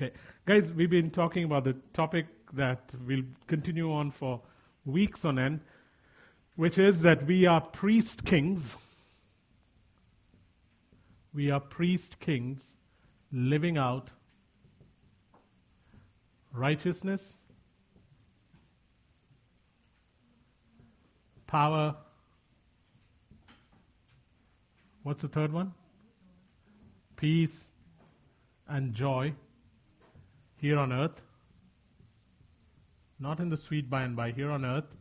Okay. Guys, we've been talking about the topic that we'll continue on for weeks on end, which is that we are priest kings. We are priest kings living out righteousness, power. What's the third one? Peace and joy here on earth. Not in the sweet by and by, here on earth,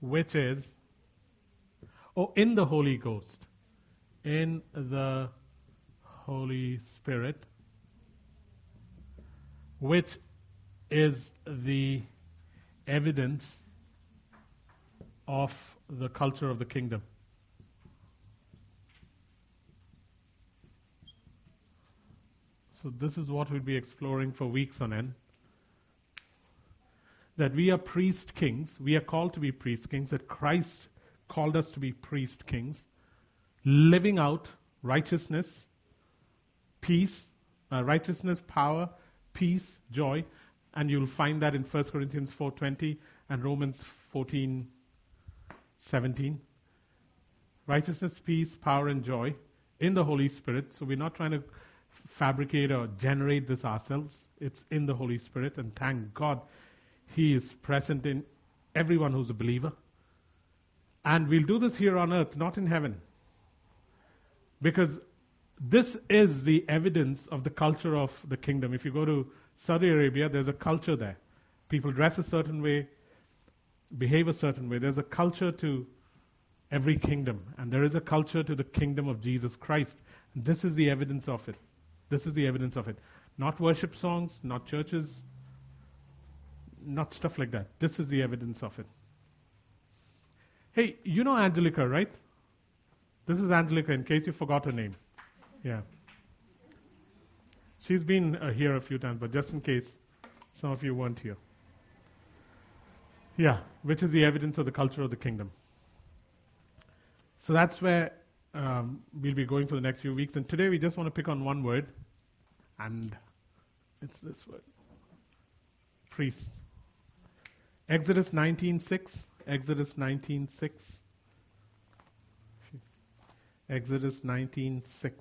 which is, oh, in the Holy Ghost, in the Holy Spirit, which is the evidence of the culture of the kingdom. So, this is what we'll be exploring for weeks on end. That we are priest kings. We are called to be priest kings. That Christ called us to be priest kings. Living out righteousness, peace, uh, righteousness, power, peace, joy. And you'll find that in 1 Corinthians 4.20 and Romans 14.17. Righteousness, peace, power, and joy in the Holy Spirit. So we're not trying to fabricate or generate this ourselves. It's in the Holy Spirit, and thank God He is present in everyone who's a believer. And we'll do this here on earth, not in heaven. Because this is the evidence of the culture of the kingdom. If you go to Saudi Arabia, there's a culture there. People dress a certain way, behave a certain way. There's a culture to every kingdom, and there is a culture to the kingdom of Jesus Christ. This is the evidence of it. This is the evidence of it. Not worship songs, not churches, not stuff like that. This is the evidence of it. Hey, you know Angelica, right? This is Angelica, in case you forgot her name. Yeah. She's been uh, here a few times, but just in case some of you weren't here. Yeah, which is the evidence of the culture of the kingdom. So that's where um, we'll be going for the next few weeks. And today we just want to pick on one word, and it's this word priest. Exodus 19:6. Exodus 19:6. Exodus 19:6.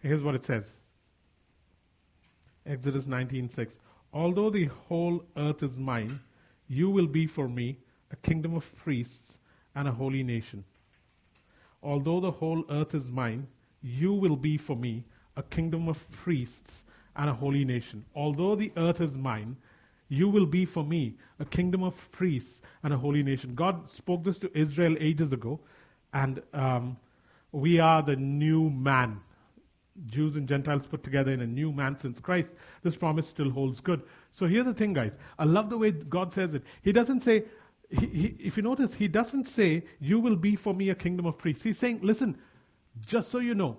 Here's what it says. Exodus 19:6. Although the whole earth is mine, you will be for me a kingdom of priests and a holy nation. Although the whole earth is mine, you will be for me a kingdom of priests and a holy nation. Although the earth is mine, you will be for me a kingdom of priests and a holy nation. God spoke this to Israel ages ago, and um, we are the new man. Jews and Gentiles put together in a new man since Christ. This promise still holds good. So here's the thing, guys. I love the way God says it. He doesn't say, he, if you notice, he doesn't say, You will be for me a kingdom of priests. He's saying, Listen, just so you know,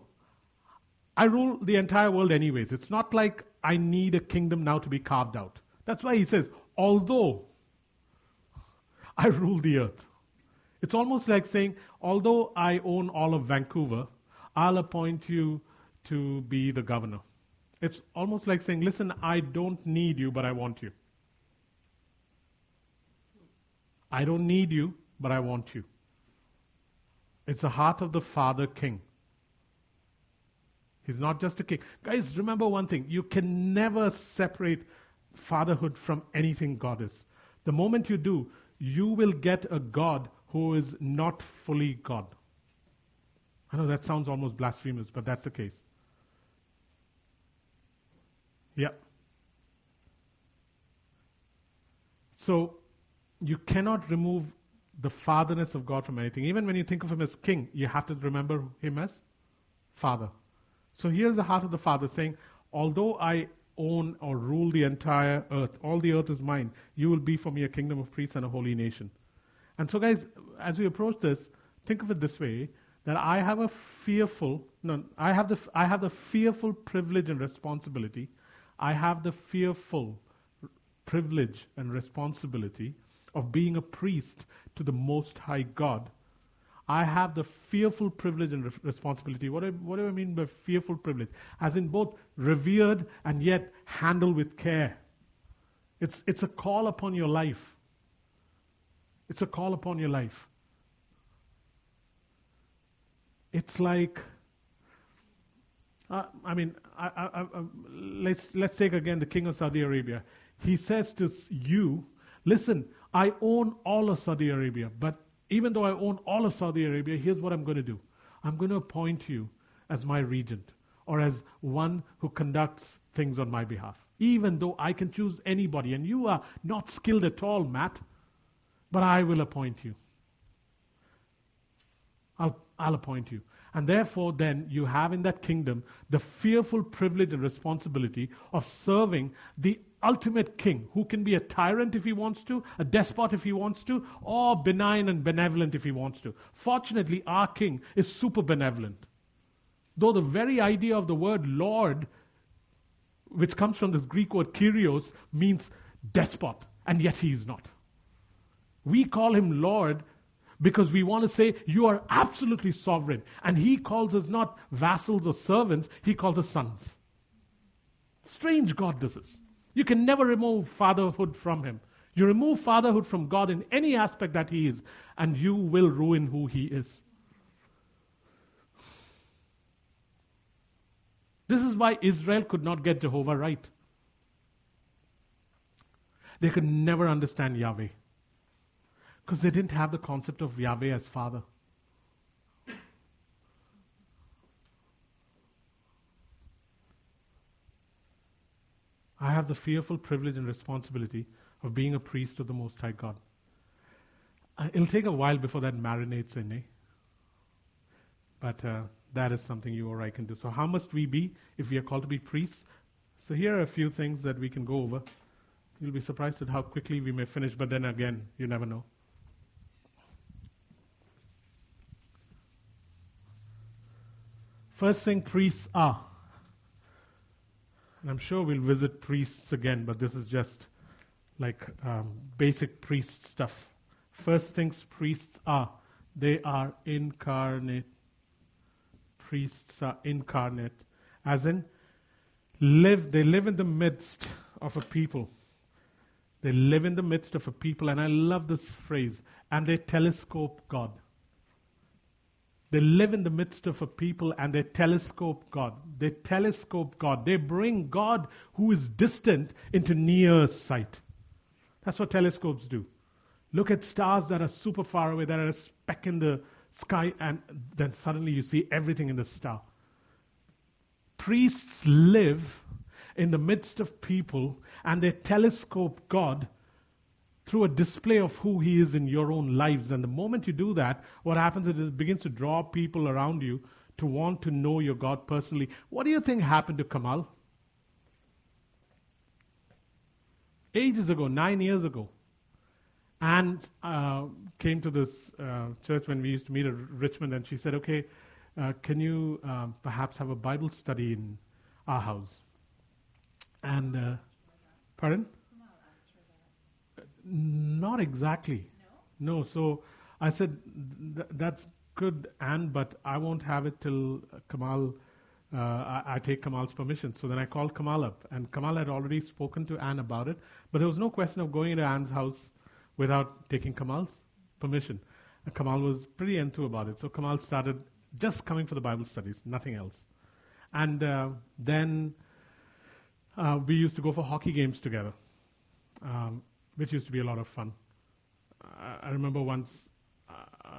I rule the entire world anyways. It's not like I need a kingdom now to be carved out. That's why he says, Although I rule the earth. It's almost like saying, Although I own all of Vancouver, I'll appoint you to be the governor. It's almost like saying, Listen, I don't need you, but I want you. I don't need you, but I want you. It's the heart of the Father King. He's not just a king. Guys, remember one thing you can never separate fatherhood from anything God is. The moment you do, you will get a God who is not fully God. I know that sounds almost blasphemous, but that's the case. Yeah. So, you cannot remove the fatherness of God from anything. Even when you think of Him as King, you have to remember Him as Father. So here's the heart of the Father saying, Although I own or rule the entire earth, all the earth is mine, you will be for me a kingdom of priests and a holy nation. And so, guys, as we approach this, think of it this way that I have a fearful, no, I have the, I have the fearful privilege and responsibility, I have the fearful privilege and responsibility of being a priest to the Most High God. I have the fearful privilege and re- responsibility. What do, I, what do I mean by fearful privilege? As in both revered and yet handled with care. It's, it's a call upon your life. It's a call upon your life. It's like, uh, I mean, I, I, I, let's, let's take again the king of Saudi Arabia. He says to you, listen, I own all of Saudi Arabia, but even though I own all of Saudi Arabia, here's what I'm going to do. I'm going to appoint you as my regent or as one who conducts things on my behalf. Even though I can choose anybody, and you are not skilled at all, Matt, but I will appoint you. I'll, I'll appoint you. And therefore, then, you have in that kingdom the fearful privilege and responsibility of serving the ultimate king who can be a tyrant if he wants to, a despot if he wants to, or benign and benevolent if he wants to. Fortunately, our king is super benevolent. Though the very idea of the word Lord, which comes from this Greek word kyrios, means despot, and yet he is not. We call him Lord because we want to say, You are absolutely sovereign. And he calls us not vassals or servants, he calls us sons. Strange God this is. You can never remove fatherhood from him. You remove fatherhood from God in any aspect that he is, and you will ruin who he is. This is why Israel could not get Jehovah right. They could never understand Yahweh because they didn't have the concept of Yahweh as Father. I have the fearful privilege and responsibility of being a priest of the Most High God. Uh, it'll take a while before that marinates in me. But uh, that is something you or I can do. So, how must we be if we are called to be priests? So, here are a few things that we can go over. You'll be surprised at how quickly we may finish, but then again, you never know. First thing priests are and I'm sure we'll visit priests again, but this is just like um, basic priest stuff. First things priests are they are incarnate. Priests are incarnate, as in live. They live in the midst of a people. They live in the midst of a people, and I love this phrase. And they telescope God. They live in the midst of a people and they telescope God. They telescope God. They bring God who is distant into near sight. That's what telescopes do. Look at stars that are super far away, that are a speck in the sky, and then suddenly you see everything in the star. Priests live in the midst of people and they telescope God through a display of who He is in your own lives. And the moment you do that, what happens is it begins to draw people around you to want to know your God personally. What do you think happened to Kamal? Ages ago, nine years ago. And uh, came to this uh, church when we used to meet at Richmond, and she said, Okay, uh, can you um, perhaps have a Bible study in our house? And, uh, pardon? Not exactly. No. No. So I said that's good, Anne, but I won't have it till Kamal. Uh, I, I, take Kamal's permission. So then I called Kamal up, and Kamal had already spoken to Anne about it. But there was no question of going into Anne's house without taking Kamal's permission. And Kamal was pretty into about it. So Kamal started just coming for the Bible studies, nothing else. And uh, then uh, we used to go for hockey games together. Um, which used to be a lot of fun. I, I remember once uh,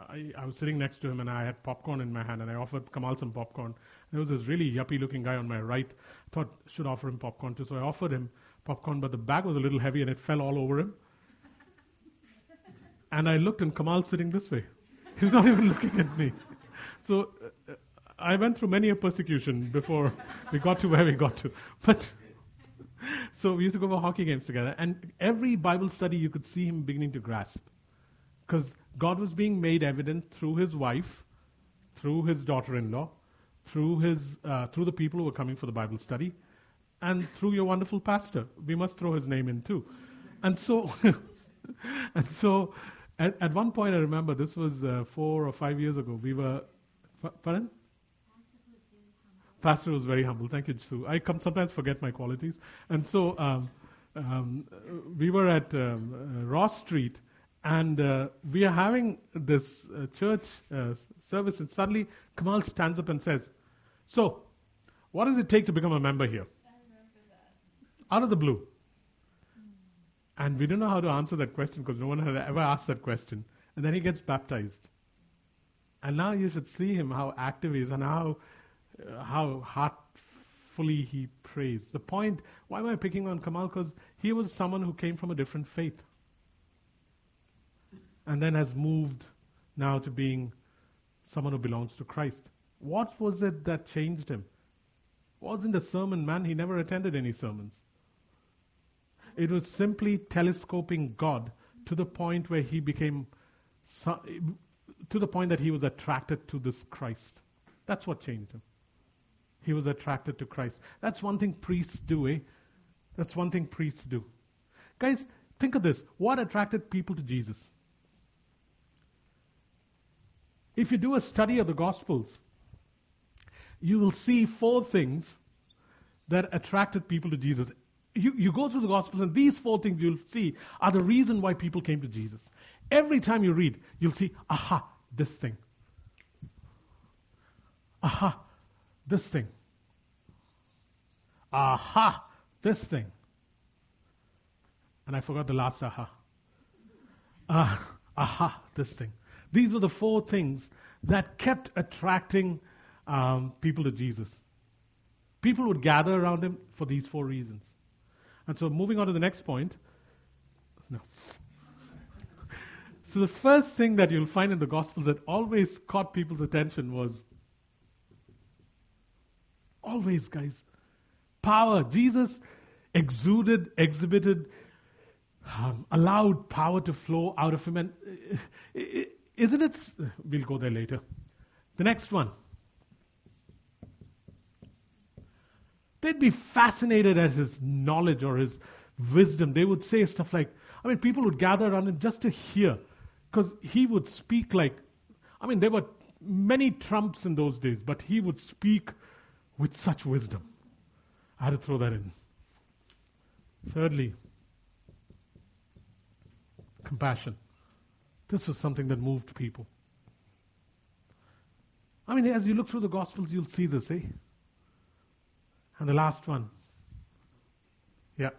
I, I, was sitting next to him and I had popcorn in my hand and I offered Kamal some popcorn. There was this really yuppie looking guy on my right. I thought should offer him popcorn too, so I offered him popcorn, but the bag was a little heavy and it fell all over him. and I looked and Kamal's sitting this way. He's not even looking at me. So uh, I went through many a persecution before we got to where we got to. But so we used to go for hockey games together, and every Bible study you could see him beginning to grasp. Because God was being made evident through his wife, through his daughter in law, through, his, uh, through the people who were coming for the Bible study, and through your wonderful pastor. We must throw his name in too. And so, and so At, at one point, I remember this was uh, four or five years ago. We were, pardon? Pastor was very humble. Thank you, Sue. I come, sometimes forget my qualities. And so um, um, we were at um, uh, Ross Street, and uh, we are having this uh, church uh, service, and suddenly Kamal stands up and says, So, what does it take to become a member here? Out of the blue. And we don't know how to answer that question because no one had ever asked that question. And then he gets baptized. And now you should see him, how active he is, and how, uh, how heartfully he prays. The point, why am I picking on Kamal? Because he was someone who came from a different faith. And then has moved now to being someone who belongs to Christ. What was it that changed him? Wasn't a sermon man, he never attended any sermons. It was simply telescoping God to the point where he became, to the point that he was attracted to this Christ. That's what changed him. He was attracted to Christ. That's one thing priests do, eh? That's one thing priests do. Guys, think of this. What attracted people to Jesus? If you do a study of the Gospels, you will see four things that attracted people to Jesus you, you go through the Gospels, and these four things you'll see are the reason why people came to Jesus. Every time you read, you'll see, aha, this thing. Aha, this thing. Aha, this thing. And I forgot the last aha. Uh, aha, this thing. These were the four things that kept attracting um, people to Jesus. People would gather around him for these four reasons. And so moving on to the next point. No. so the first thing that you'll find in the Gospels that always caught people's attention was always, guys, power. Jesus exuded, exhibited, um, allowed power to flow out of him. And uh, isn't it? We'll go there later. The next one. They'd be fascinated at his knowledge or his wisdom. They would say stuff like, I mean, people would gather around him just to hear, because he would speak like, I mean, there were many trumps in those days, but he would speak with such wisdom. I had to throw that in. Thirdly, compassion. This was something that moved people. I mean, as you look through the Gospels, you'll see this, eh? And the last one. Yeah.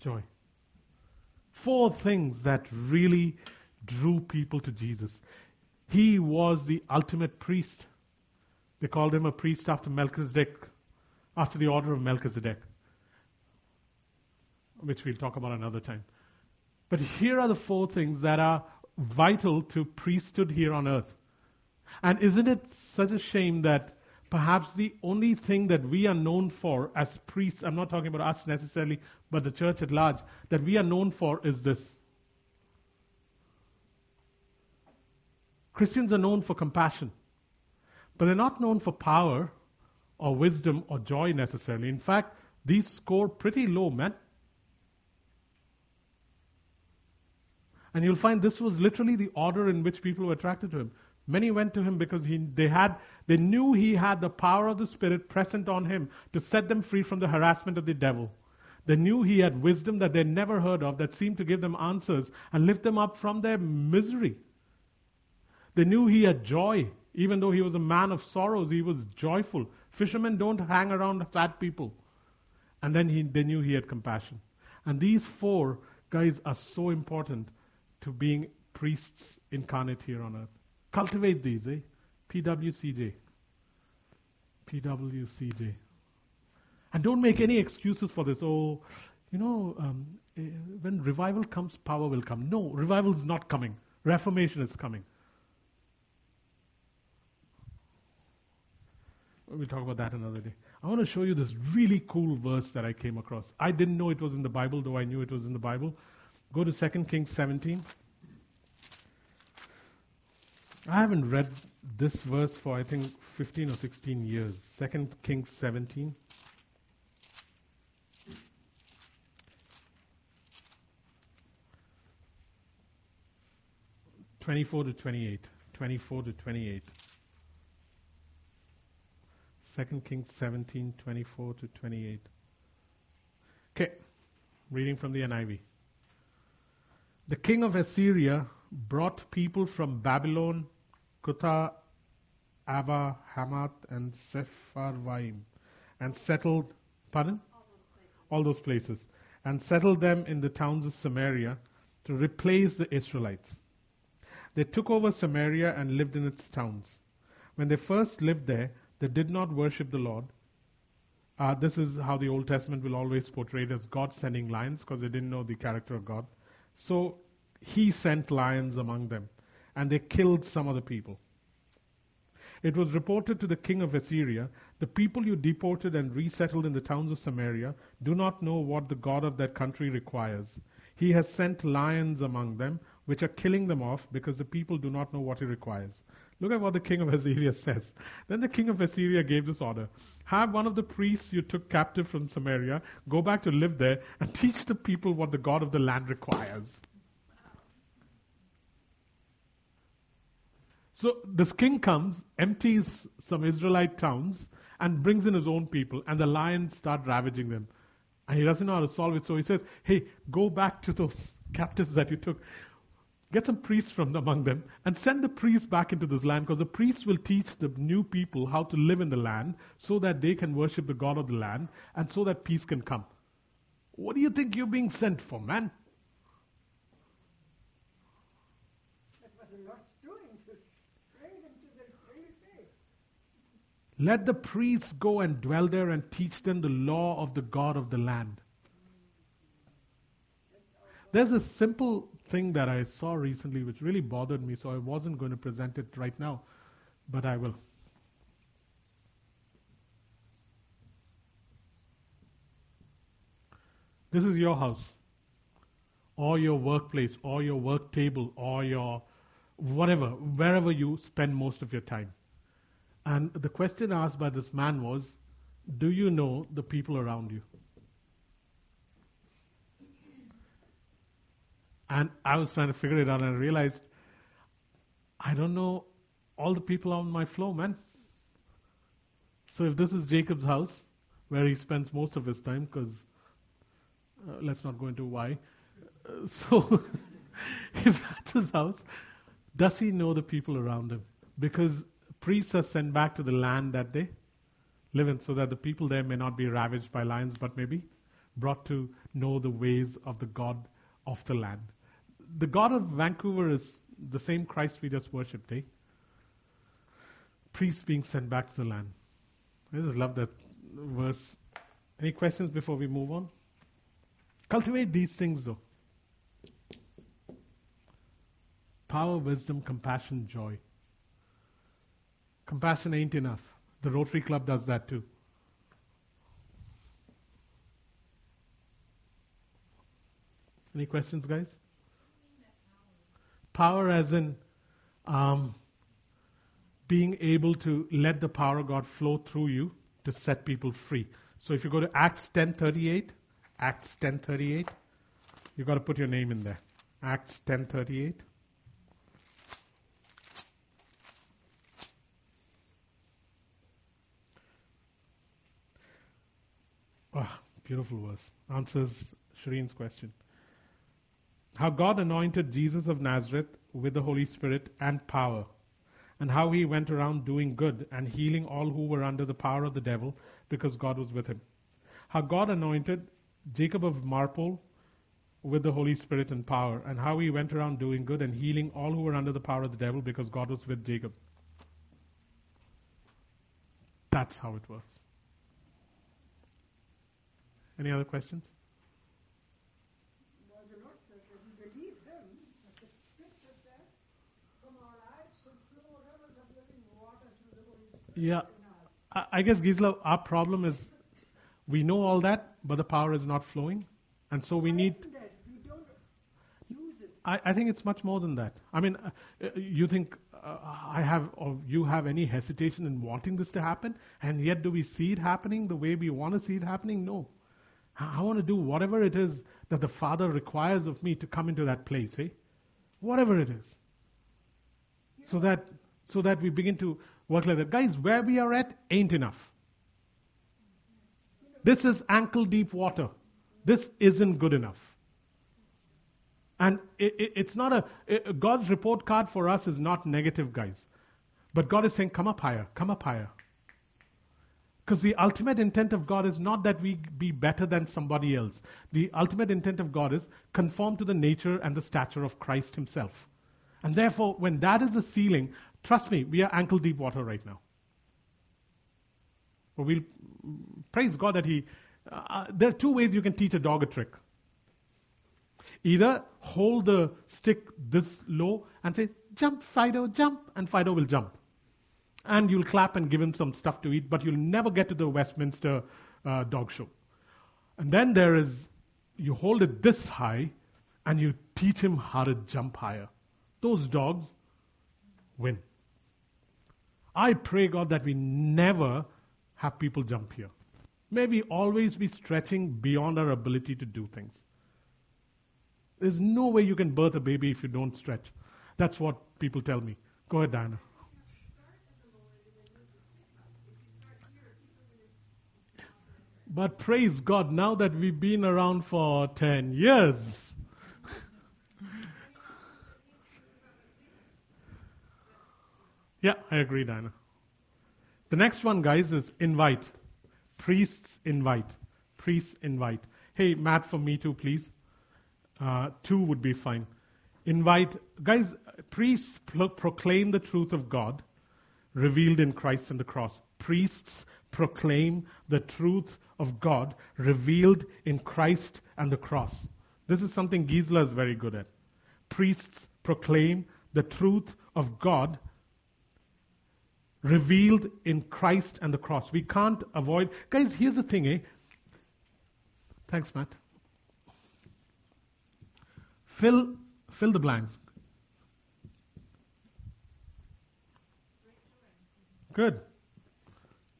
Joy. Four things that really drew people to Jesus. He was the ultimate priest. They called him a priest after Melchizedek, after the order of Melchizedek, which we'll talk about another time. But here are the four things that are vital to priesthood here on earth. And isn't it such a shame that perhaps the only thing that we are known for as priests, I'm not talking about us necessarily, but the church at large, that we are known for is this. Christians are known for compassion, but they're not known for power or wisdom or joy necessarily. In fact, these score pretty low, man. And you'll find this was literally the order in which people were attracted to him. Many went to him because he, they, had, they knew he had the power of the Spirit present on him to set them free from the harassment of the devil. They knew he had wisdom that they never heard of that seemed to give them answers and lift them up from their misery. They knew he had joy. Even though he was a man of sorrows, he was joyful. Fishermen don't hang around sad people. And then he, they knew he had compassion. And these four guys are so important to being priests incarnate here on earth. Cultivate these, eh? PWCJ. PWCJ. And don't make any excuses for this. Oh, you know, um, eh, when revival comes, power will come. No, revival is not coming. Reformation is coming. We'll talk about that another day. I want to show you this really cool verse that I came across. I didn't know it was in the Bible, though I knew it was in the Bible. Go to 2 Kings 17. I haven't read this verse for I think 15 or 16 years. 2 Kings 17. 24 to 28. 24 to 28. 2 Kings 17, 24 to 28. Okay, reading from the NIV. The king of Assyria brought people from Babylon, Cutha, Ava, Hamath, and Sepharvaim, and settled, pardon? All those places, and settled them in the towns of Samaria to replace the Israelites. They took over Samaria and lived in its towns. When they first lived there, they did not worship the Lord. Uh, this is how the Old Testament will always portray it as God sending lions because they didn't know the character of God. So he sent lions among them, and they killed some of the people. It was reported to the king of Assyria, The people you deported and resettled in the towns of Samaria do not know what the God of that country requires. He has sent lions among them, which are killing them off because the people do not know what he requires. Look at what the king of Assyria says. Then the king of Assyria gave this order Have one of the priests you took captive from Samaria go back to live there and teach the people what the God of the land requires. So this king comes, empties some Israelite towns, and brings in his own people, and the lions start ravaging them. And he doesn't know how to solve it, so he says, Hey, go back to those captives that you took. Get some priests from among them and send the priests back into this land because the priests will teach the new people how to live in the land so that they can worship the God of the land and so that peace can come. What do you think you're being sent for, man? Let the priests go and dwell there and teach them the law of the God of the land. There's a simple thing that I saw recently which really bothered me, so I wasn't going to present it right now, but I will. This is your house, or your workplace, or your work table, or your whatever, wherever you spend most of your time. And the question asked by this man was Do you know the people around you? And I was trying to figure it out and I realized I don't know all the people on my floor, man. So if this is Jacob's house, where he spends most of his time, because uh, let's not go into why. Uh, so if that's his house, does he know the people around him? Because priests are sent back to the land that they live in so that the people there may not be ravaged by lions, but may be brought to know the ways of the God of the land. The God of Vancouver is the same Christ we just worshipped, eh? Priests being sent back to the land. I just love that verse. Any questions before we move on? Cultivate these things though power, wisdom, compassion, joy. Compassion ain't enough. The Rotary Club does that too. Any questions, guys? Power, as in um, being able to let the power of God flow through you to set people free. So if you go to Acts 10:38, Acts 10:38, you've got to put your name in there. Acts 10:38. Oh, beautiful verse. Answers Shireen's question. How God anointed Jesus of Nazareth with the Holy Spirit and power, and how he went around doing good and healing all who were under the power of the devil because God was with him. How God anointed Jacob of Marpole with the Holy Spirit and power, and how he went around doing good and healing all who were under the power of the devil because God was with Jacob. That's how it works. Any other questions? Yeah, I, I guess Gisela, our problem is we know all that, but the power is not flowing, and so we need. I, I think it's much more than that. I mean, uh, uh, you think uh, I have or you have any hesitation in wanting this to happen, and yet do we see it happening the way we want to see it happening? No. I want to do whatever it is that the Father requires of me to come into that place, eh? Whatever it is. So that, so that we begin to work like that. Guys, where we are at ain't enough. This is ankle deep water. This isn't good enough. And it, it, it's not a, it, God's report card for us is not negative, guys. But God is saying, come up higher, come up higher. Because the ultimate intent of God is not that we be better than somebody else. The ultimate intent of God is conform to the nature and the stature of Christ Himself. And therefore, when that is the ceiling, trust me, we are ankle deep water right now. But we'll praise God that He. Uh, there are two ways you can teach a dog a trick. Either hold the stick this low and say, jump, Fido, jump, and Fido will jump and you'll clap and give him some stuff to eat, but you'll never get to the Westminster uh, dog show. And then there is, you hold it this high and you teach him how to jump higher. Those dogs win. I pray, God, that we never have people jump here. May we always be stretching beyond our ability to do things. There's no way you can birth a baby if you don't stretch. That's what people tell me. Go ahead, Diana. But praise God, now that we've been around for 10 years, yeah, I agree, Diana. The next one, guys, is invite. Priests invite. Priests invite. Hey, Matt, for me too, please. Uh, two would be fine. Invite, guys, priests pro- proclaim the truth of God revealed in Christ and the cross. Priests proclaim the truth of God revealed in Christ and the cross. This is something Gisela is very good at. Priests proclaim the truth of God revealed in Christ and the cross. We can't avoid. Guys, here's the thing, eh? Thanks, Matt. Fill, fill the blanks. Good.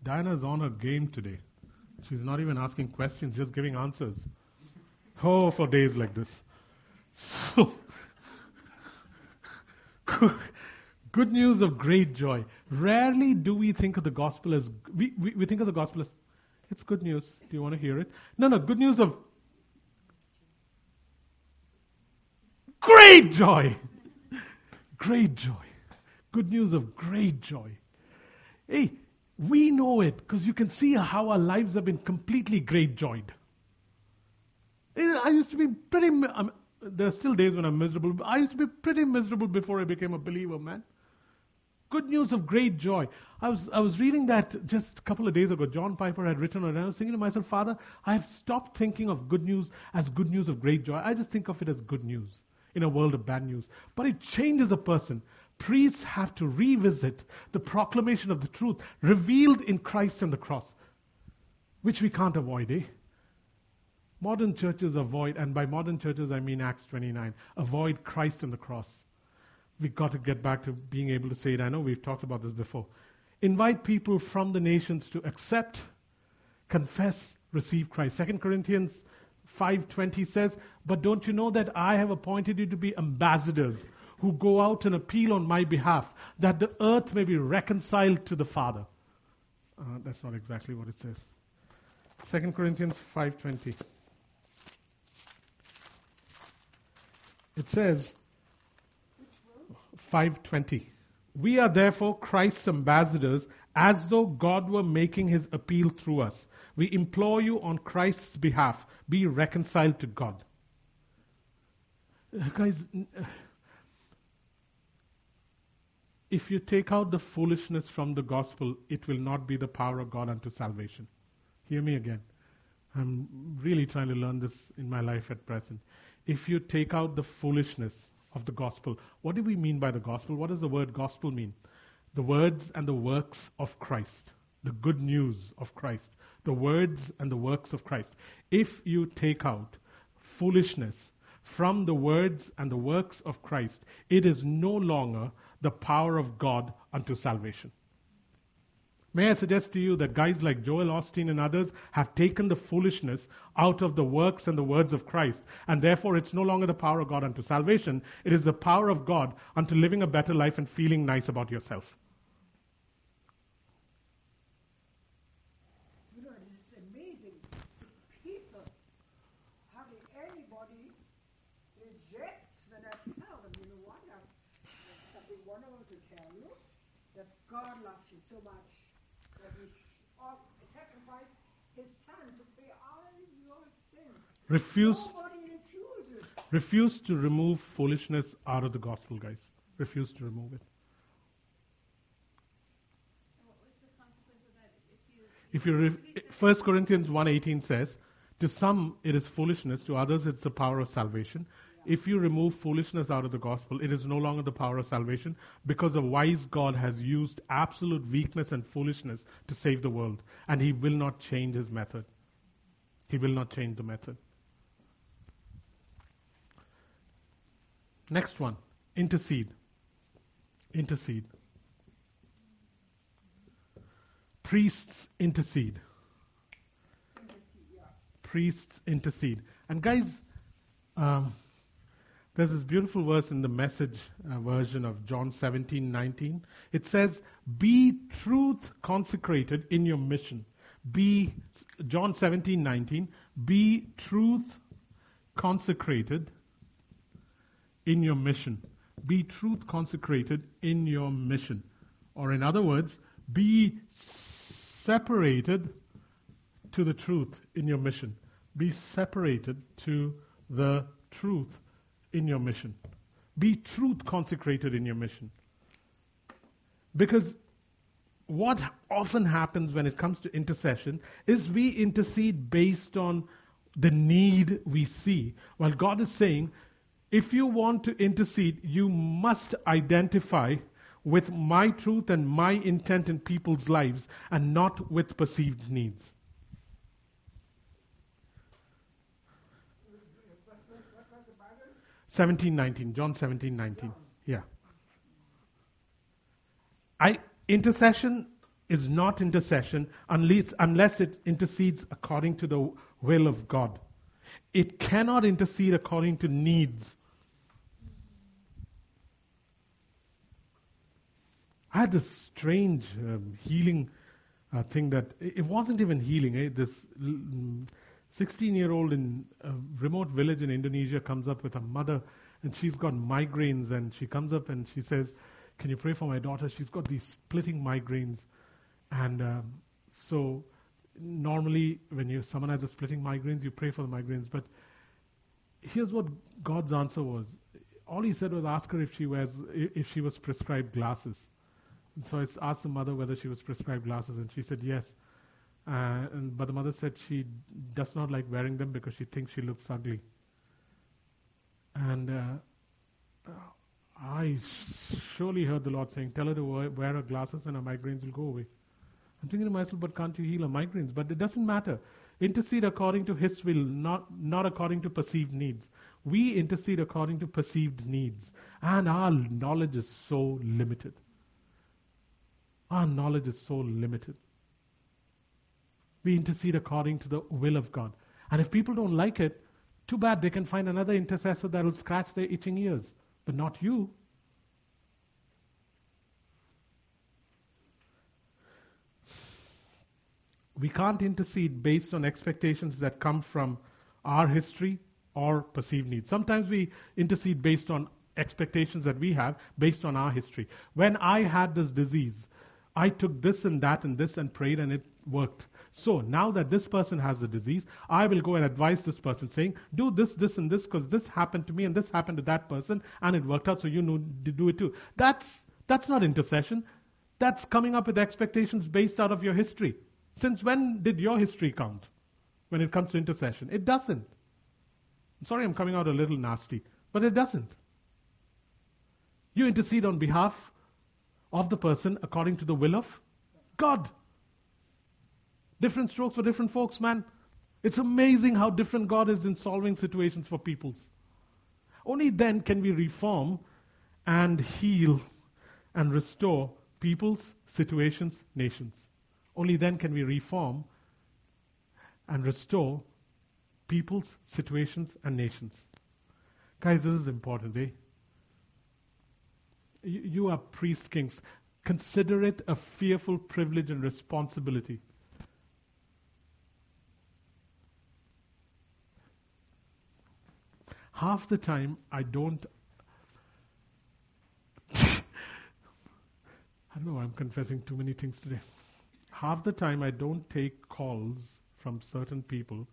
Diana's on her game today. She's not even asking questions, just giving answers. Oh, for days like this. So, good news of great joy. Rarely do we think of the gospel as, we, we, we think of the gospel as, it's good news. Do you want to hear it? No, no, good news of great joy. Great joy. Good news of great joy. Hey, we know it because you can see how our lives have been completely great joyed. I used to be pretty, um, there are still days when I'm miserable, I used to be pretty miserable before I became a believer, man. Good news of great joy. I was, I was reading that just a couple of days ago. John Piper had written it, and I was thinking to myself, Father, I have stopped thinking of good news as good news of great joy. I just think of it as good news in a world of bad news. But it changes a person priests have to revisit the proclamation of the truth revealed in Christ and the cross, which we can't avoid, eh? Modern churches avoid, and by modern churches I mean Acts 29, avoid Christ and the cross. We've got to get back to being able to say it. I know we've talked about this before. Invite people from the nations to accept, confess, receive Christ. 2 Corinthians 5:20 says, "But don't you know that I have appointed you to be ambassadors who go out and appeal on my behalf, that the earth may be reconciled to the Father. Uh, that's not exactly what it says. 2 Corinthians 5:20. It says 5:20. We are therefore Christ's ambassadors as though God were making his appeal through us. We implore you on Christ's behalf, be reconciled to God. Uh, guys, if you take out the foolishness from the gospel, it will not be the power of God unto salvation. Hear me again. I'm really trying to learn this in my life at present. If you take out the foolishness of the gospel, what do we mean by the gospel? What does the word gospel mean? The words and the works of Christ, the good news of Christ, the words and the works of Christ. If you take out foolishness from the words and the works of Christ, it is no longer the power of God unto salvation. May I suggest to you that guys like Joel Osteen and others have taken the foolishness out of the works and the words of Christ, and therefore it's no longer the power of God unto salvation, it is the power of God unto living a better life and feeling nice about yourself. You know, it's amazing. People, anybody rejects when I tell them, you know what, something wonderful to tell you, that God loves you so much that he sacrificed his son to pay all your sins. Refuse, refuse to remove foolishness out of the gospel, guys. Refuse to remove it. If you re- 1 Corinthians 1:18 says, to some it is foolishness, to others it's the power of salvation. If you remove foolishness out of the gospel, it is no longer the power of salvation because a wise God has used absolute weakness and foolishness to save the world, and he will not change his method. He will not change the method. Next one, intercede. Intercede. Priests intercede. Priests intercede. And guys, um, there's this beautiful verse in the message uh, version of John 17 19. It says, Be truth consecrated in your mission. Be, John 17 19, be truth consecrated in your mission. Be truth consecrated in your mission. Or, in other words, be separated to the truth in your mission. Be separated to the truth in your mission. Be truth consecrated in your mission. Because what often happens when it comes to intercession is we intercede based on the need we see. While God is saying, if you want to intercede, you must identify with my truth and my intent in people's lives and not with perceived needs. Seventeen nineteen, John seventeen nineteen. Yeah. I intercession is not intercession unless unless it intercedes according to the will of God. It cannot intercede according to needs. I had this strange um, healing uh, thing that it wasn't even healing. Eh? This 16 year old in a remote village in Indonesia comes up with a mother and she's got migraines and she comes up and she says, Can you pray for my daughter? She's got these splitting migraines. And um, so normally when you someone has a splitting migraines, you pray for the migraines. But here's what God's answer was. All he said was ask her if she wears if she was prescribed glasses. So I asked the mother whether she was prescribed glasses, and she said yes. Uh, and, but the mother said she does not like wearing them because she thinks she looks ugly. And uh, I surely heard the Lord saying, Tell her to wear, wear her glasses and her migraines will go away. I'm thinking to myself, but can't you heal her migraines? But it doesn't matter. Intercede according to His will, not, not according to perceived needs. We intercede according to perceived needs. And our knowledge is so limited. Our knowledge is so limited. We intercede according to the will of God. And if people don't like it, too bad they can find another intercessor that will scratch their itching ears, but not you. We can't intercede based on expectations that come from our history or perceived needs. Sometimes we intercede based on expectations that we have based on our history. When I had this disease, I took this and that and this and prayed and it worked. So now that this person has the disease, I will go and advise this person saying, do this, this, and this because this happened to me and this happened to that person and it worked out, so you know do it too. That's that's not intercession. That's coming up with expectations based out of your history. Since when did your history count when it comes to intercession? It doesn't. I'm sorry I'm coming out a little nasty, but it doesn't. You intercede on behalf of the person according to the will of God. Different strokes for different folks, man. It's amazing how different God is in solving situations for peoples. Only then can we reform and heal and restore peoples, situations, nations. Only then can we reform and restore peoples, situations, and nations. Guys, this is important, eh? You, are priest kings. Consider it a fearful privilege and responsibility. Half the time, I don't. I don't know, I'm confessing too many things today. Half the time, I don't take calls from certain people,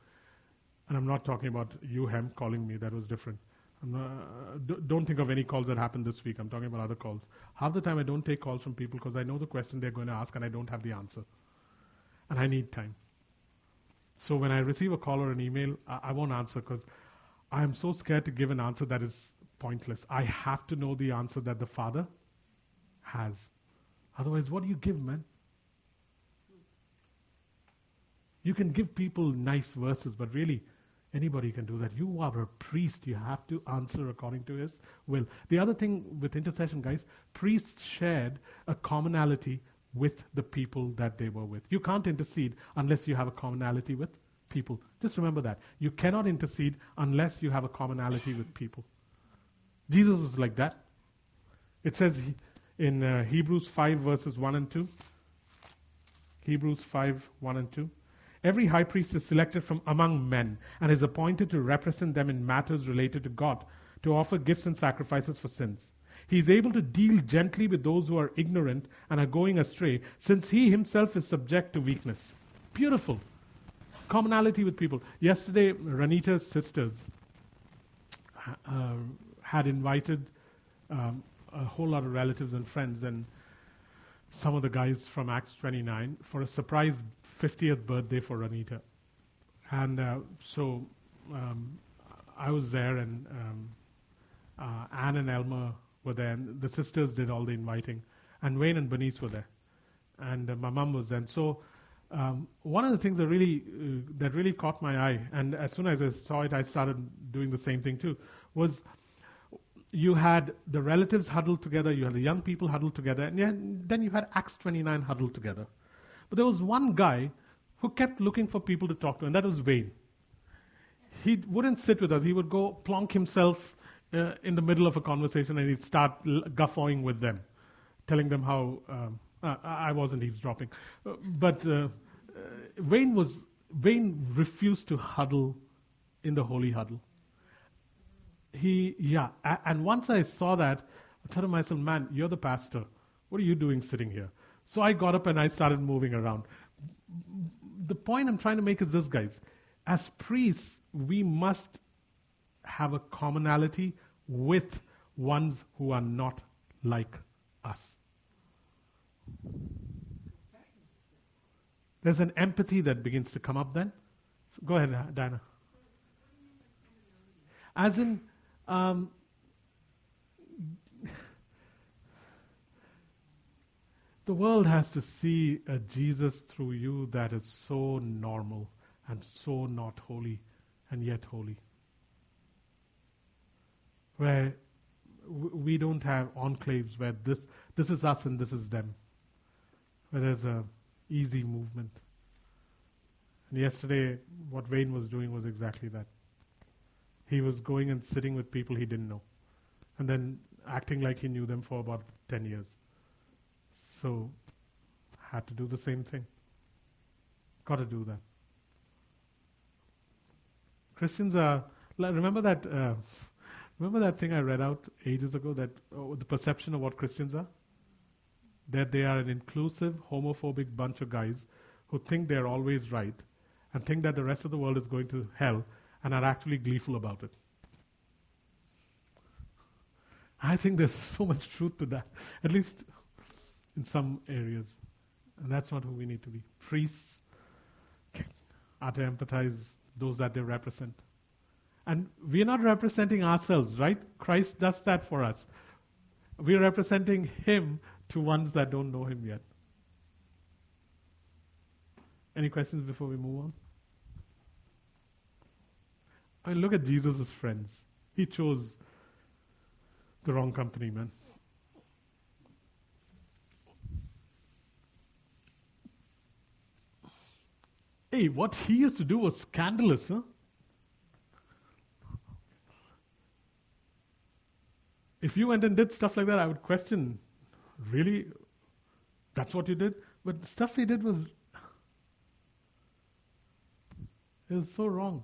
and I'm not talking about you, Hem, calling me, that was different. Not, don't think of any calls that happened this week. I'm talking about other calls. Half the time, I don't take calls from people because I know the question they're going to ask and I don't have the answer. And I need time. So when I receive a call or an email, I, I won't answer because I am so scared to give an answer that is pointless. I have to know the answer that the Father has. Otherwise, what do you give, man? You can give people nice verses, but really, anybody can do that. You are a priest. You have to answer according to his will. The other thing with intercession, guys, priests shared a commonality with the people that they were with. You can't intercede unless you have a commonality with people. Just remember that. You cannot intercede unless you have a commonality with people. Jesus was like that. It says in uh, Hebrews 5, verses 1 and 2. Hebrews 5, 1 and 2. Every high priest is selected from among men and is appointed to represent them in matters related to God, to offer gifts and sacrifices for sins. He is able to deal gently with those who are ignorant and are going astray, since he himself is subject to weakness. Beautiful. Commonality with people. Yesterday, Ranita's sisters uh, had invited um, a whole lot of relatives and friends and some of the guys from Acts 29 for a surprise 50th birthday for Ranita. And uh, so um, I was there, and um, uh, Anne and Elmer were there, and the sisters did all the inviting, and Wayne and Bernice were there, and uh, my mom was there. And so um, one of the things that really uh, that really caught my eye, and as soon as I saw it, I started doing the same thing too, was you had the relatives huddled together, you had the young people huddled together, and then you had Acts 29 huddled together. But there was one guy who kept looking for people to talk to, and that was Wayne. He wouldn't sit with us. He would go plonk himself uh, in the middle of a conversation and he'd start l- guffawing with them, telling them how um, uh, I wasn't eavesdropping. Uh, but uh, uh, Wayne was Wayne refused to huddle in the holy huddle. He yeah, a- and once I saw that, I thought to myself, man, you're the pastor. What are you doing sitting here? So I got up and I started moving around. The point I'm trying to make is this, guys. As priests, we must have a commonality with ones who are not like us. There's an empathy that begins to come up then. Go ahead, Diana. As in, um, The world has to see a Jesus through you that is so normal and so not holy and yet holy. Where we don't have enclaves where this, this is us and this is them. Where there's a easy movement. And yesterday, what Wayne was doing was exactly that. He was going and sitting with people he didn't know. And then acting like he knew them for about 10 years. So, had to do the same thing. Got to do that. Christians are. Remember that. Uh, remember that thing I read out ages ago. That oh, the perception of what Christians are. That they are an inclusive, homophobic bunch of guys who think they're always right, and think that the rest of the world is going to hell, and are actually gleeful about it. I think there's so much truth to that. At least in some areas. And that's not who we need to be. Priests are to empathize those that they represent. And we're not representing ourselves, right? Christ does that for us. We're representing Him to ones that don't know Him yet. Any questions before we move on? I mean, look at Jesus' friends. He chose the wrong company, man. What he used to do was scandalous, huh? If you went and did stuff like that, I would question, really? That's what you did? But the stuff he did was it was so wrong.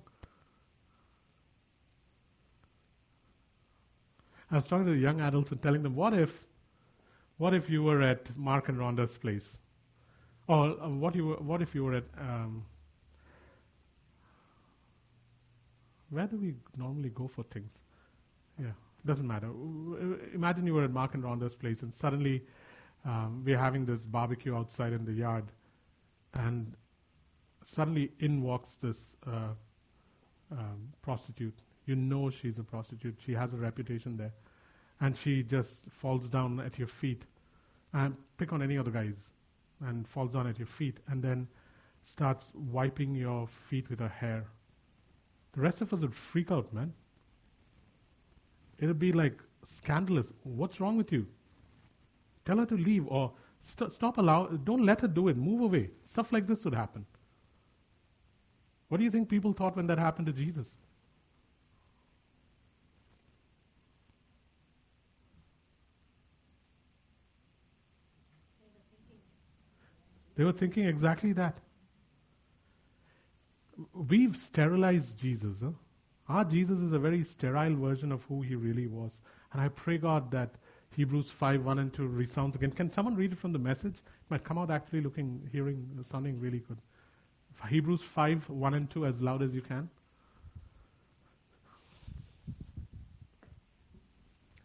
I was talking to the young adults and telling them, what if, what if you were at Mark and Rhonda's place, or uh, what you were, what if you were at um, where do we normally go for things? Yeah, doesn't matter. Imagine you were at Mark and Rhonda's place, and suddenly um, we're having this barbecue outside in the yard, and suddenly in walks this uh, um, prostitute. You know she's a prostitute. She has a reputation there. And she just falls down at your feet. And pick on any other guys. And falls down at your feet. And then starts wiping your feet with her hair. The rest of us would freak out, man. It'll be like scandalous. What's wrong with you? Tell her to leave or st- stop allow. Don't let her do it. Move away. Stuff like this would happen. What do you think people thought when that happened to Jesus? They were thinking exactly that. We've sterilized Jesus. Huh? Our Jesus is a very sterile version of who he really was. And I pray, God, that Hebrews 5 1 and 2 resounds again. Can someone read it from the message? It might come out actually looking, hearing, sounding really good. Hebrews 5 1 and 2 as loud as you can.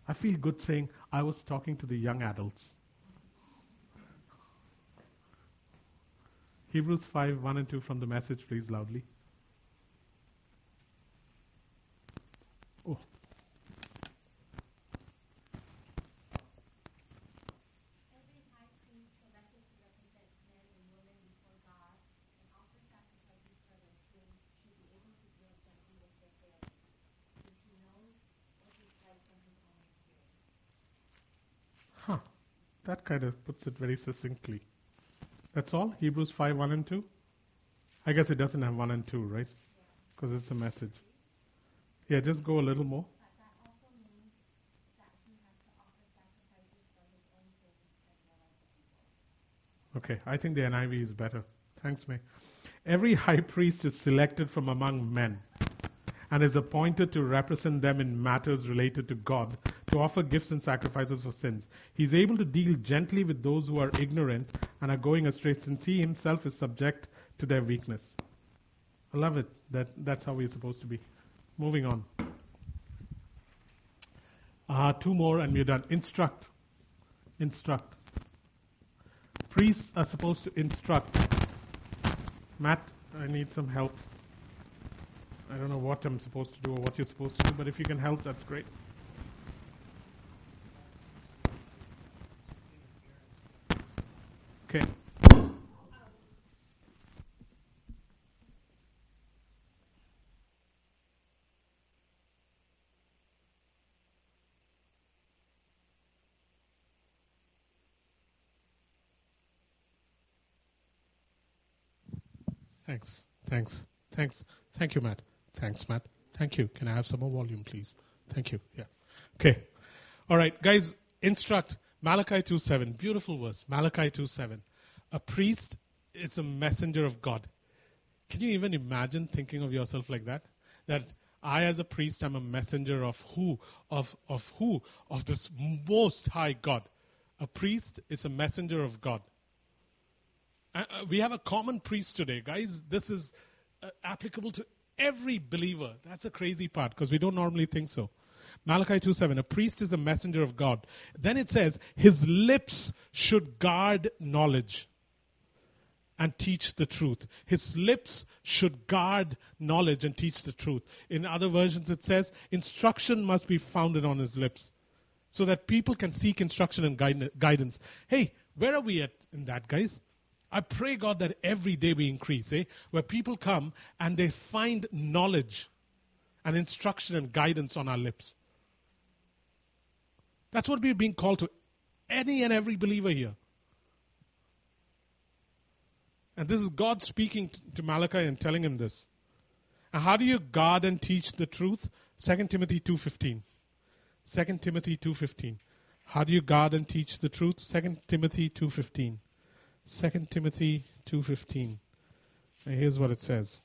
I feel good saying I was talking to the young adults. Hebrews 5 1 and 2 from the message, please, loudly. Oh. Huh. That kind of puts it very succinctly. That's all? Hebrews 5 1 and 2? I guess it doesn't have 1 and 2, right? Because it's a message. Yeah, just go a little more. Okay, I think the NIV is better. Thanks, May. Every high priest is selected from among men and is appointed to represent them in matters related to God to offer gifts and sacrifices for sins. He's able to deal gently with those who are ignorant and are going astray, since he himself is subject to their weakness. I love it. That that's how we're supposed to be. Moving on. Uh, two more and we're done. Instruct. Instruct. Priests are supposed to instruct. Matt, I need some help. I don't know what I'm supposed to do or what you're supposed to do, but if you can help, that's great. Okay. Thanks. Thanks. Thanks. Thank you, Matt. Thanks, Matt. Thank you. Can I have some more volume, please? Thank you. Yeah. Okay. All right, guys, instruct. Malachi 2:7, beautiful verse. Malachi 2:7. A priest is a messenger of God. Can you even imagine thinking of yourself like that? That I, as a priest, am a messenger of who? Of, of who? Of this most high God. A priest is a messenger of God. Uh, uh we have a common priest today, guys. This is uh, applicable to every believer. That's a crazy part because we don't normally think so. Malachi 2:7 a priest is a messenger of God. Then it says his lips should guard knowledge and teach the truth. His lips should guard knowledge and teach the truth. In other versions it says instruction must be founded on his lips so that people can seek instruction and guidance. Hey, where are we at in that guys? I pray God that every day we increase, eh? Where people come and they find knowledge and instruction and guidance on our lips. That's what we're being called to. Any and every believer here. And this is God speaking to Malachi and telling him this. And how do you guard and teach the truth? 2 Timothy 2.15. 2 Timothy 2.15. How do you guard and teach the truth? 2 Timothy 2.15. 2 Timothy 2.15. And here's what it says.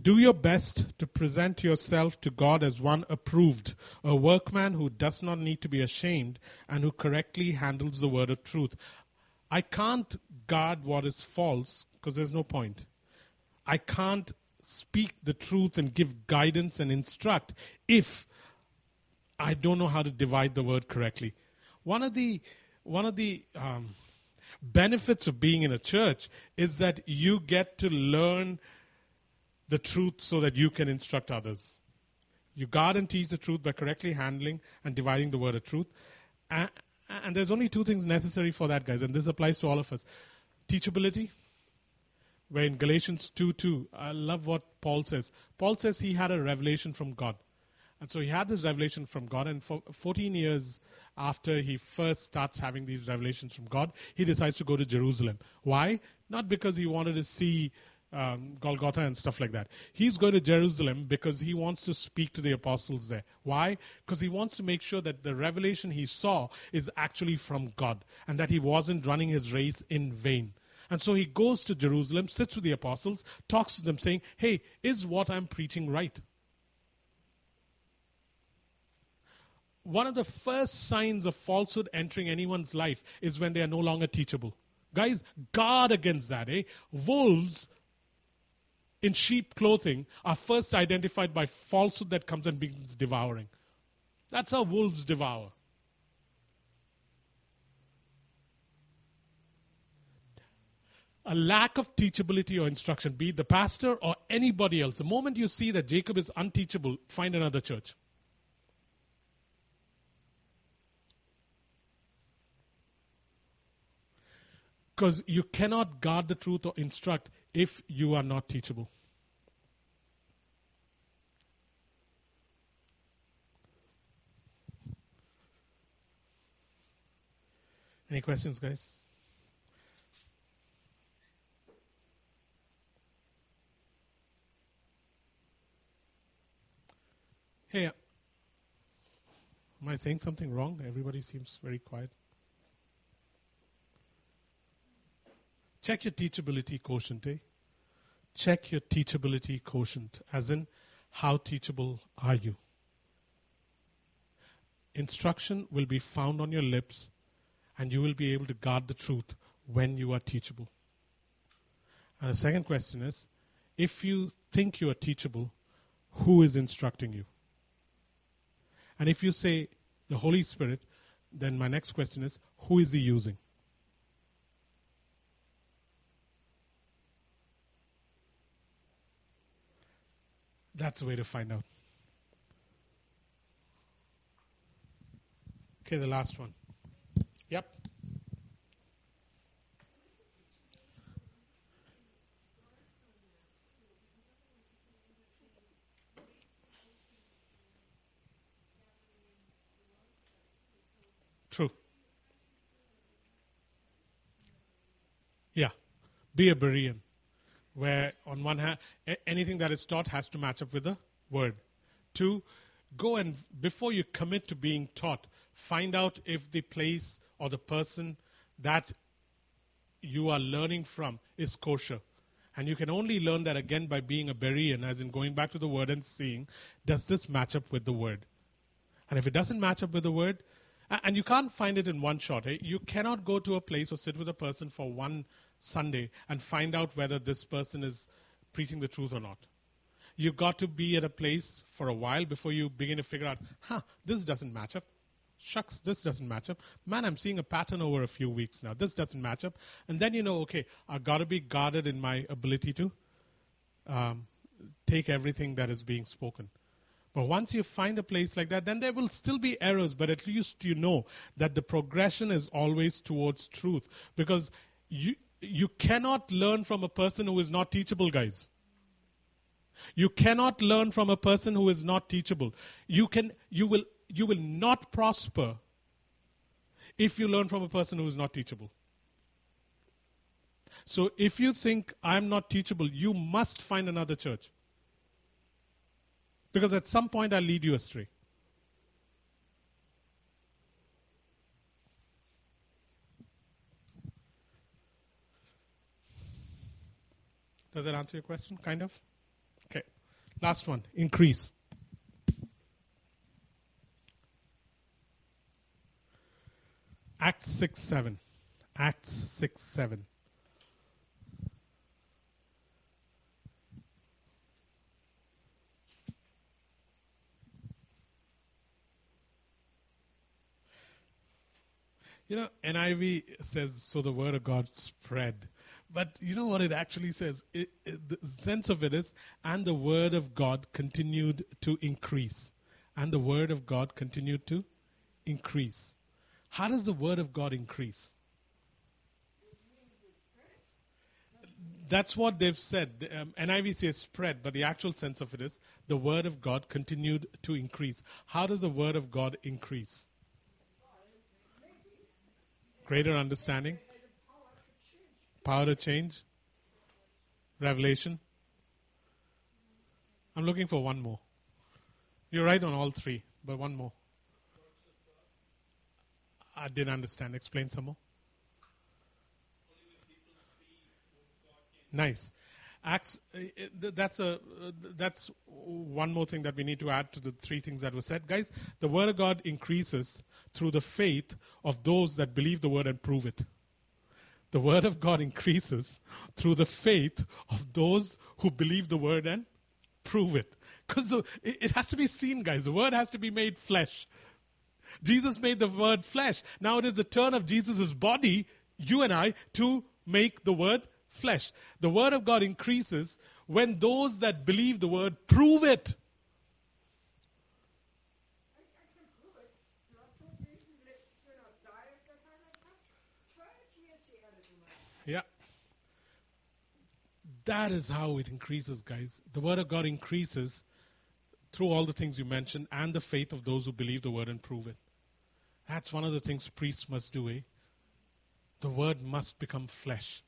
Do your best to present yourself to God as one approved, a workman who does not need to be ashamed and who correctly handles the word of truth. I can't guard what is false because there's no point. I can't speak the truth and give guidance and instruct if I don't know how to divide the word correctly. One of the one of the um, benefits of being in a church is that you get to learn the truth so that you can instruct others. You guard and teach the truth by correctly handling and dividing the word of truth. And, and there's only two things necessary for that, guys, and this applies to all of us. Teachability, where in Galatians 2 2, I love what Paul says. Paul says he had a revelation from God. And so he had this revelation from God, and for 14 years after he first starts having these revelations from God, he decides to go to Jerusalem. Why? Not because he wanted to see um, Golgotha and stuff like that. He's going to Jerusalem because he wants to speak to the apostles there. Why? Because he wants to make sure that the revelation he saw is actually from God and that he wasn't running his race in vain. And so he goes to Jerusalem, sits with the apostles, talks to them, saying, Hey, is what I'm preaching right? One of the first signs of falsehood entering anyone's life is when they are no longer teachable. Guys, guard against that, eh? Wolves in sheep clothing are first identified by falsehood that comes and begins devouring. That's how wolves devour. A lack of teachability or instruction, be it the pastor or anybody else, the moment you see that Jacob is unteachable, find another church. Because you cannot guard the truth or instruct if you are not teachable. Any questions, guys? Hey, am I saying something wrong? Everybody seems very quiet. Check your teachability quotient, eh? Check your teachability quotient, as in, how teachable are you? Instruction will be found on your lips, and you will be able to guard the truth when you are teachable. And the second question is if you think you are teachable, who is instructing you? And if you say the Holy Spirit, then my next question is who is he using? That's the way to find out. Okay, the last one. Yep. True. Yeah. Be a Berean where on one hand, anything that is taught has to match up with the word. Two, go and before you commit to being taught, find out if the place or the person that you are learning from is kosher. And you can only learn that again by being a Berean, as in going back to the word and seeing, does this match up with the word? And if it doesn't match up with the word, and you can't find it in one shot, eh? you cannot go to a place or sit with a person for one Sunday and find out whether this person is preaching the truth or not. You've got to be at a place for a while before you begin to figure out, huh, this doesn't match up. Shucks, this doesn't match up. Man, I'm seeing a pattern over a few weeks now. This doesn't match up. And then you know, okay, I've got to be guarded in my ability to um, take everything that is being spoken. But once you find a place like that, then there will still be errors, but at least you know that the progression is always towards truth. Because you, you cannot learn from a person who is not teachable, guys. You cannot learn from a person who is not teachable. You can you will you will not prosper if you learn from a person who is not teachable. So if you think I'm not teachable, you must find another church. Because at some point I'll lead you astray. Does that answer your question? Kind of? Okay. Last one increase. Acts 6 7. Acts 6 7. You know, NIV says, so the word of God spread. But you know what it actually says? It, it, the sense of it is, and the word of God continued to increase. And the word of God continued to increase. How does the word of God increase? That's what they've said. Um, NIV says spread, but the actual sense of it is the word of God continued to increase. How does the word of God increase? Greater understanding, power to change, revelation. I'm looking for one more. You're right on all three, but one more. I didn't understand. Explain some more. Nice. Acts. uh, That's a. uh, That's one more thing that we need to add to the three things that were said, guys. The word of God increases through the faith of those that believe the word and prove it. The word of God increases through the faith of those who believe the word and prove it. Because it has to be seen, guys. The word has to be made flesh. Jesus made the word flesh. Now it is the turn of Jesus' body, you and I, to make the word flesh. The word of God increases when those that believe the word prove it. That is how it increases, guys. The word of God increases through all the things you mentioned and the faith of those who believe the word and prove it. That's one of the things priests must do, eh? The word must become flesh.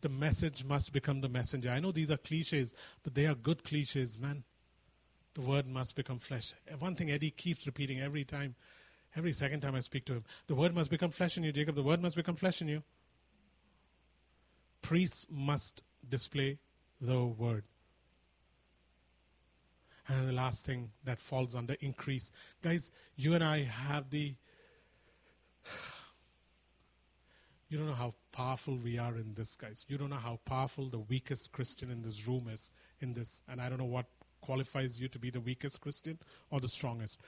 The message must become the messenger. I know these are cliches, but they are good cliches, man. The word must become flesh. One thing Eddie keeps repeating every time, every second time I speak to him the word must become flesh in you, Jacob. The word must become flesh in you. Priests must display the word. And the last thing that falls under increase. Guys, you and I have the. You don't know how powerful we are in this, guys. You don't know how powerful the weakest Christian in this room is in this. And I don't know what qualifies you to be the weakest Christian or the strongest.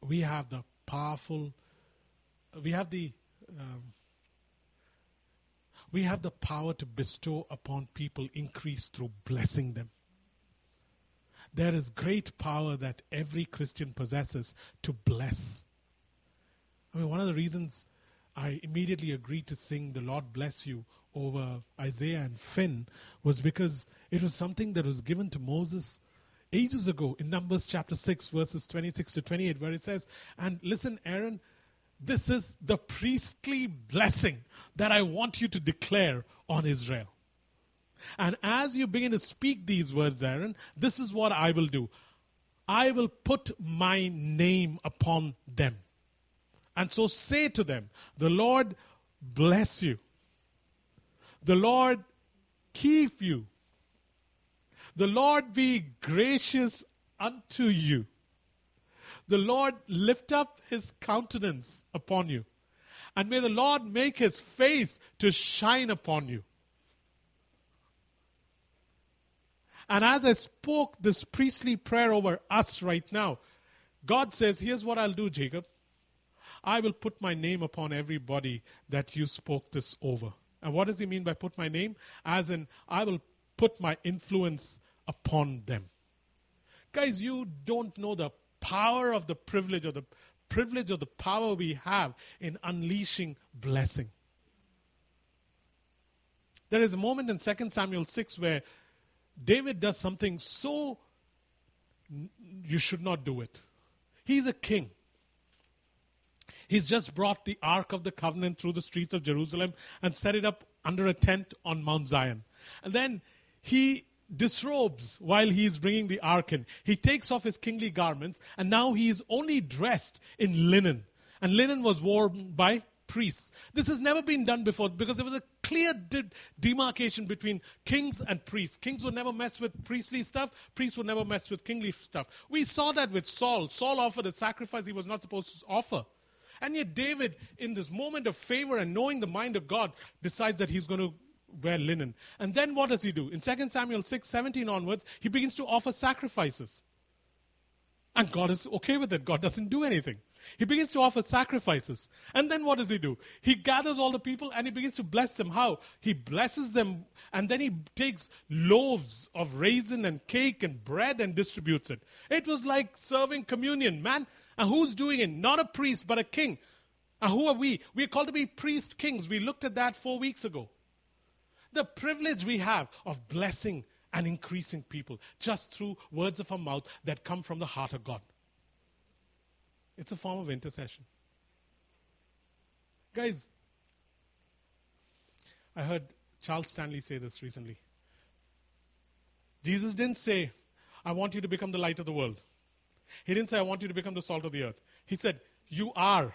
We have the powerful, we have the, um, we have the power to bestow upon people increase through blessing them. There is great power that every Christian possesses to bless. I mean, one of the reasons I immediately agreed to sing The Lord Bless You over Isaiah and Finn was because it was something that was given to Moses ages ago in Numbers chapter 6, verses 26 to 28, where it says, And listen, Aaron, this is the priestly blessing that I want you to declare on Israel. And as you begin to speak these words, Aaron, this is what I will do. I will put my name upon them. And so say to them, The Lord bless you. The Lord keep you. The Lord be gracious unto you. The Lord lift up his countenance upon you. And may the Lord make his face to shine upon you. And as I spoke this priestly prayer over us right now, God says, Here's what I'll do, Jacob. I will put my name upon everybody that you spoke this over. And what does he mean by put my name? As in, I will put my influence upon them. Guys, you don't know the power of the privilege or the privilege of the power we have in unleashing blessing. There is a moment in 2 Samuel 6 where David does something so you should not do it. He's a king. He's just brought the Ark of the Covenant through the streets of Jerusalem and set it up under a tent on Mount Zion. And then he disrobes while he is bringing the ark in. He takes off his kingly garments and now he is only dressed in linen. And linen was worn by priests. This has never been done before because there was a clear de- demarcation between kings and priests. Kings would never mess with priestly stuff, priests would never mess with kingly stuff. We saw that with Saul. Saul offered a sacrifice he was not supposed to offer. And yet, David, in this moment of favor and knowing the mind of God, decides that he's going to wear linen. And then what does he do? In 2 Samuel 6 17 onwards, he begins to offer sacrifices. And God is okay with it. God doesn't do anything. He begins to offer sacrifices. And then what does he do? He gathers all the people and he begins to bless them. How? He blesses them and then he takes loaves of raisin and cake and bread and distributes it. It was like serving communion, man. And who's doing it? Not a priest, but a king. And who are we? We are called to be priest kings. We looked at that four weeks ago. The privilege we have of blessing and increasing people just through words of our mouth that come from the heart of God. It's a form of intercession. Guys, I heard Charles Stanley say this recently. Jesus didn't say, I want you to become the light of the world. He didn't say, I want you to become the salt of the earth. He said, You are.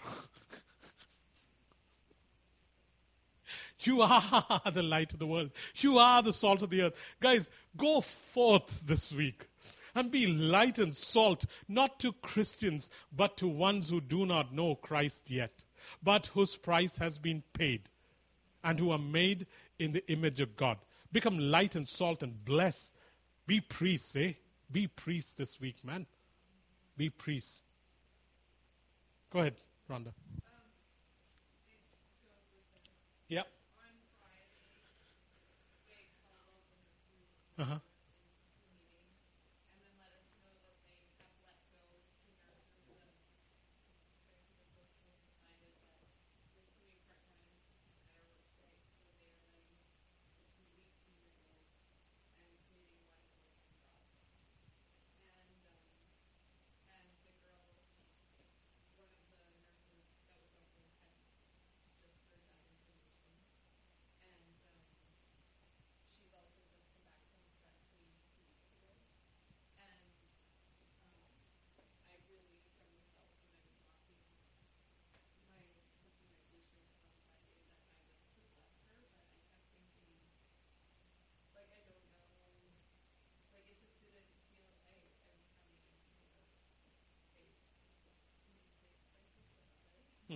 You are the light of the world. You are the salt of the earth. Guys, go forth this week and be light and salt, not to Christians, but to ones who do not know Christ yet, but whose price has been paid and who are made in the image of God. Become light and salt and bless. Be priests, eh? Be priests this week, man. Be priests. Go ahead, Rhonda. Uh-huh.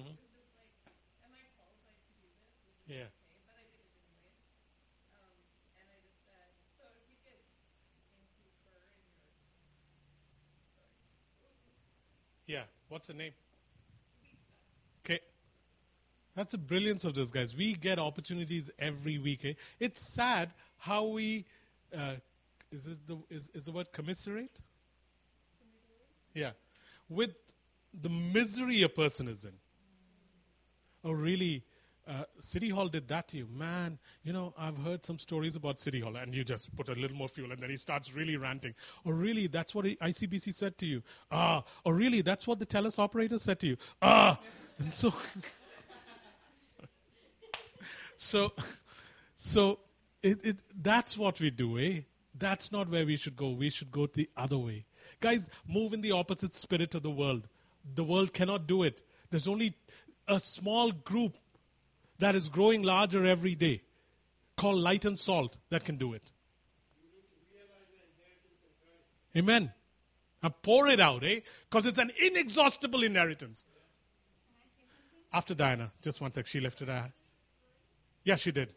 Mm-hmm. Yeah. Yeah. What's the name? Okay. That's the brilliance of this, guys. We get opportunities every week. Eh? It's sad how we. Uh, is it the is, is the word commiserate? Yeah. With the misery a person is in. Oh, really? Uh, City Hall did that to you. Man, you know, I've heard some stories about City Hall, and you just put a little more fuel, and then he starts really ranting. Or really, that's what ICBC said to you. Ah, or really, that's what the TELUS operator said to you. Ah, and so, so, so, it, it, that's what we do, eh? That's not where we should go. We should go the other way. Guys, move in the opposite spirit of the world. The world cannot do it. There's only a small group that is growing larger every day called light and salt that can do it. Amen. And pour it out, eh? Because it's an inexhaustible inheritance. After Diana, just one sec, she lifted her hand. Yeah, she did.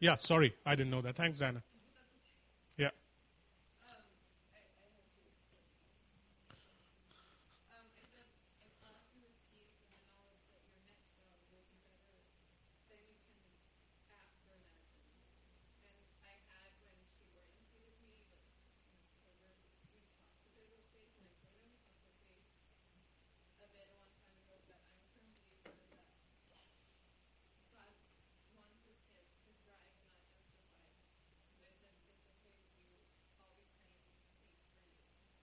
Yeah, sorry, I didn't know that. Thanks, Diana.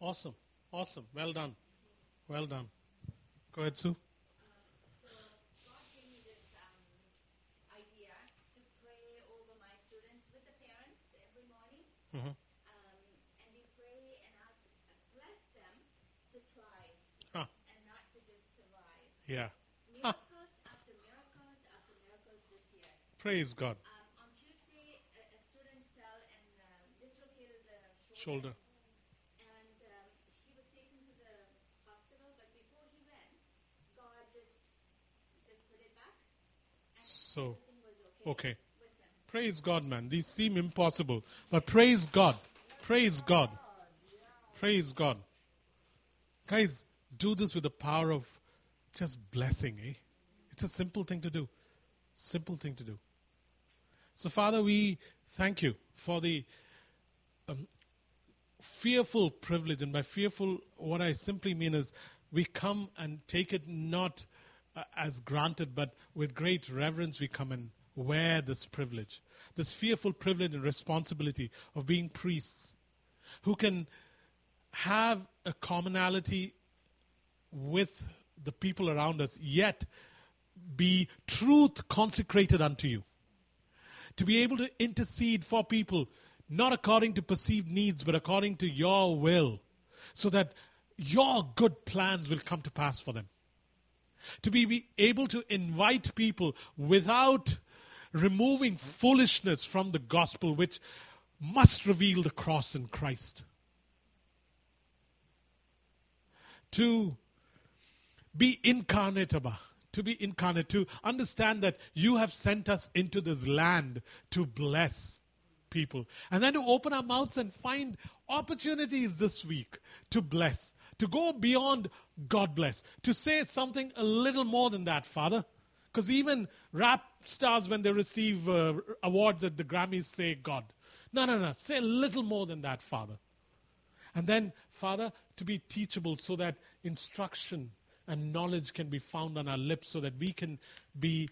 Awesome. Awesome. Well done. Well done. Go ahead, Sue. So God gave me this um, idea to pray over my students with the parents every morning. Mhm. Um, and we pray and ask, bless them to thrive Huh. and not to just survive. Yeah. Miracles after miracles after miracles this year. Praise God. Um, on Tuesday, a, a student fell and um, dislocated the Shoulder. and um, he was taken to the hospital. But before he went, God just just put it back, and So, okay. Praise God, man. These seem impossible. But praise God. Praise God. Praise God. Guys, do this with the power of just blessing, eh? It's a simple thing to do. Simple thing to do. So, Father, we thank you for the um, fearful privilege. And by fearful, what I simply mean is we come and take it not as granted, but with great reverence we come and wear this privilege. This fearful privilege and responsibility of being priests who can have a commonality with the people around us, yet be truth consecrated unto you. To be able to intercede for people, not according to perceived needs, but according to your will, so that your good plans will come to pass for them. To be, able to invite people without removing foolishness from the gospel, which must reveal the cross in Christ. To be incarnate, Abba. To be incarnate, to understand that you have sent us into this land to bless people. And then to open our mouths and find opportunities this week to bless, to go beyond God bless, to say something a little more than that, Father. Because even rap stars, when they receive uh, awards at the Grammys, say God. No, no, no. Say a little more than that, Father. And then, Father, to be teachable so that instruction and knowledge can be found on our lips so that we can be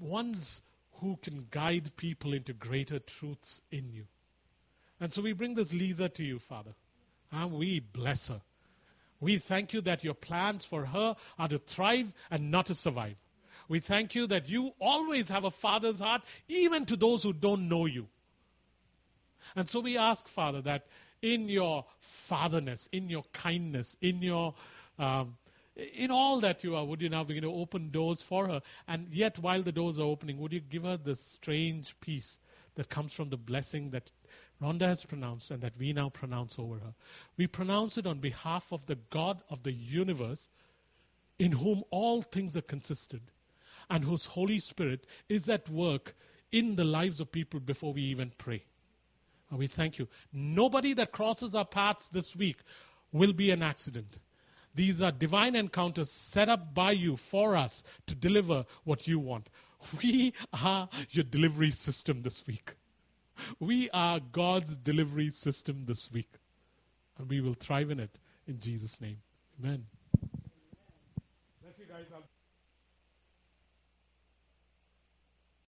ones who can guide people into greater truths in you. And so we bring this Lisa to you, Father. And we bless her. We thank you that your plans for her are to thrive and not to survive. We thank you that you always have a father's heart, even to those who don't know you. And so we ask, Father, that in your fatherness, in your kindness, in your um, in all that you are, would you now begin to open doors for her? And yet, while the doors are opening, would you give her the strange peace that comes from the blessing that Rhonda has pronounced and that we now pronounce over her? We pronounce it on behalf of the God of the universe, in whom all things are consistent, and whose Holy Spirit is at work in the lives of people before we even pray. And we thank you. Nobody that crosses our paths this week will be an accident. These are divine encounters set up by you for us to deliver what you want. We are your delivery system this week. We are God's delivery system this week. And we will thrive in it in Jesus' name. Amen.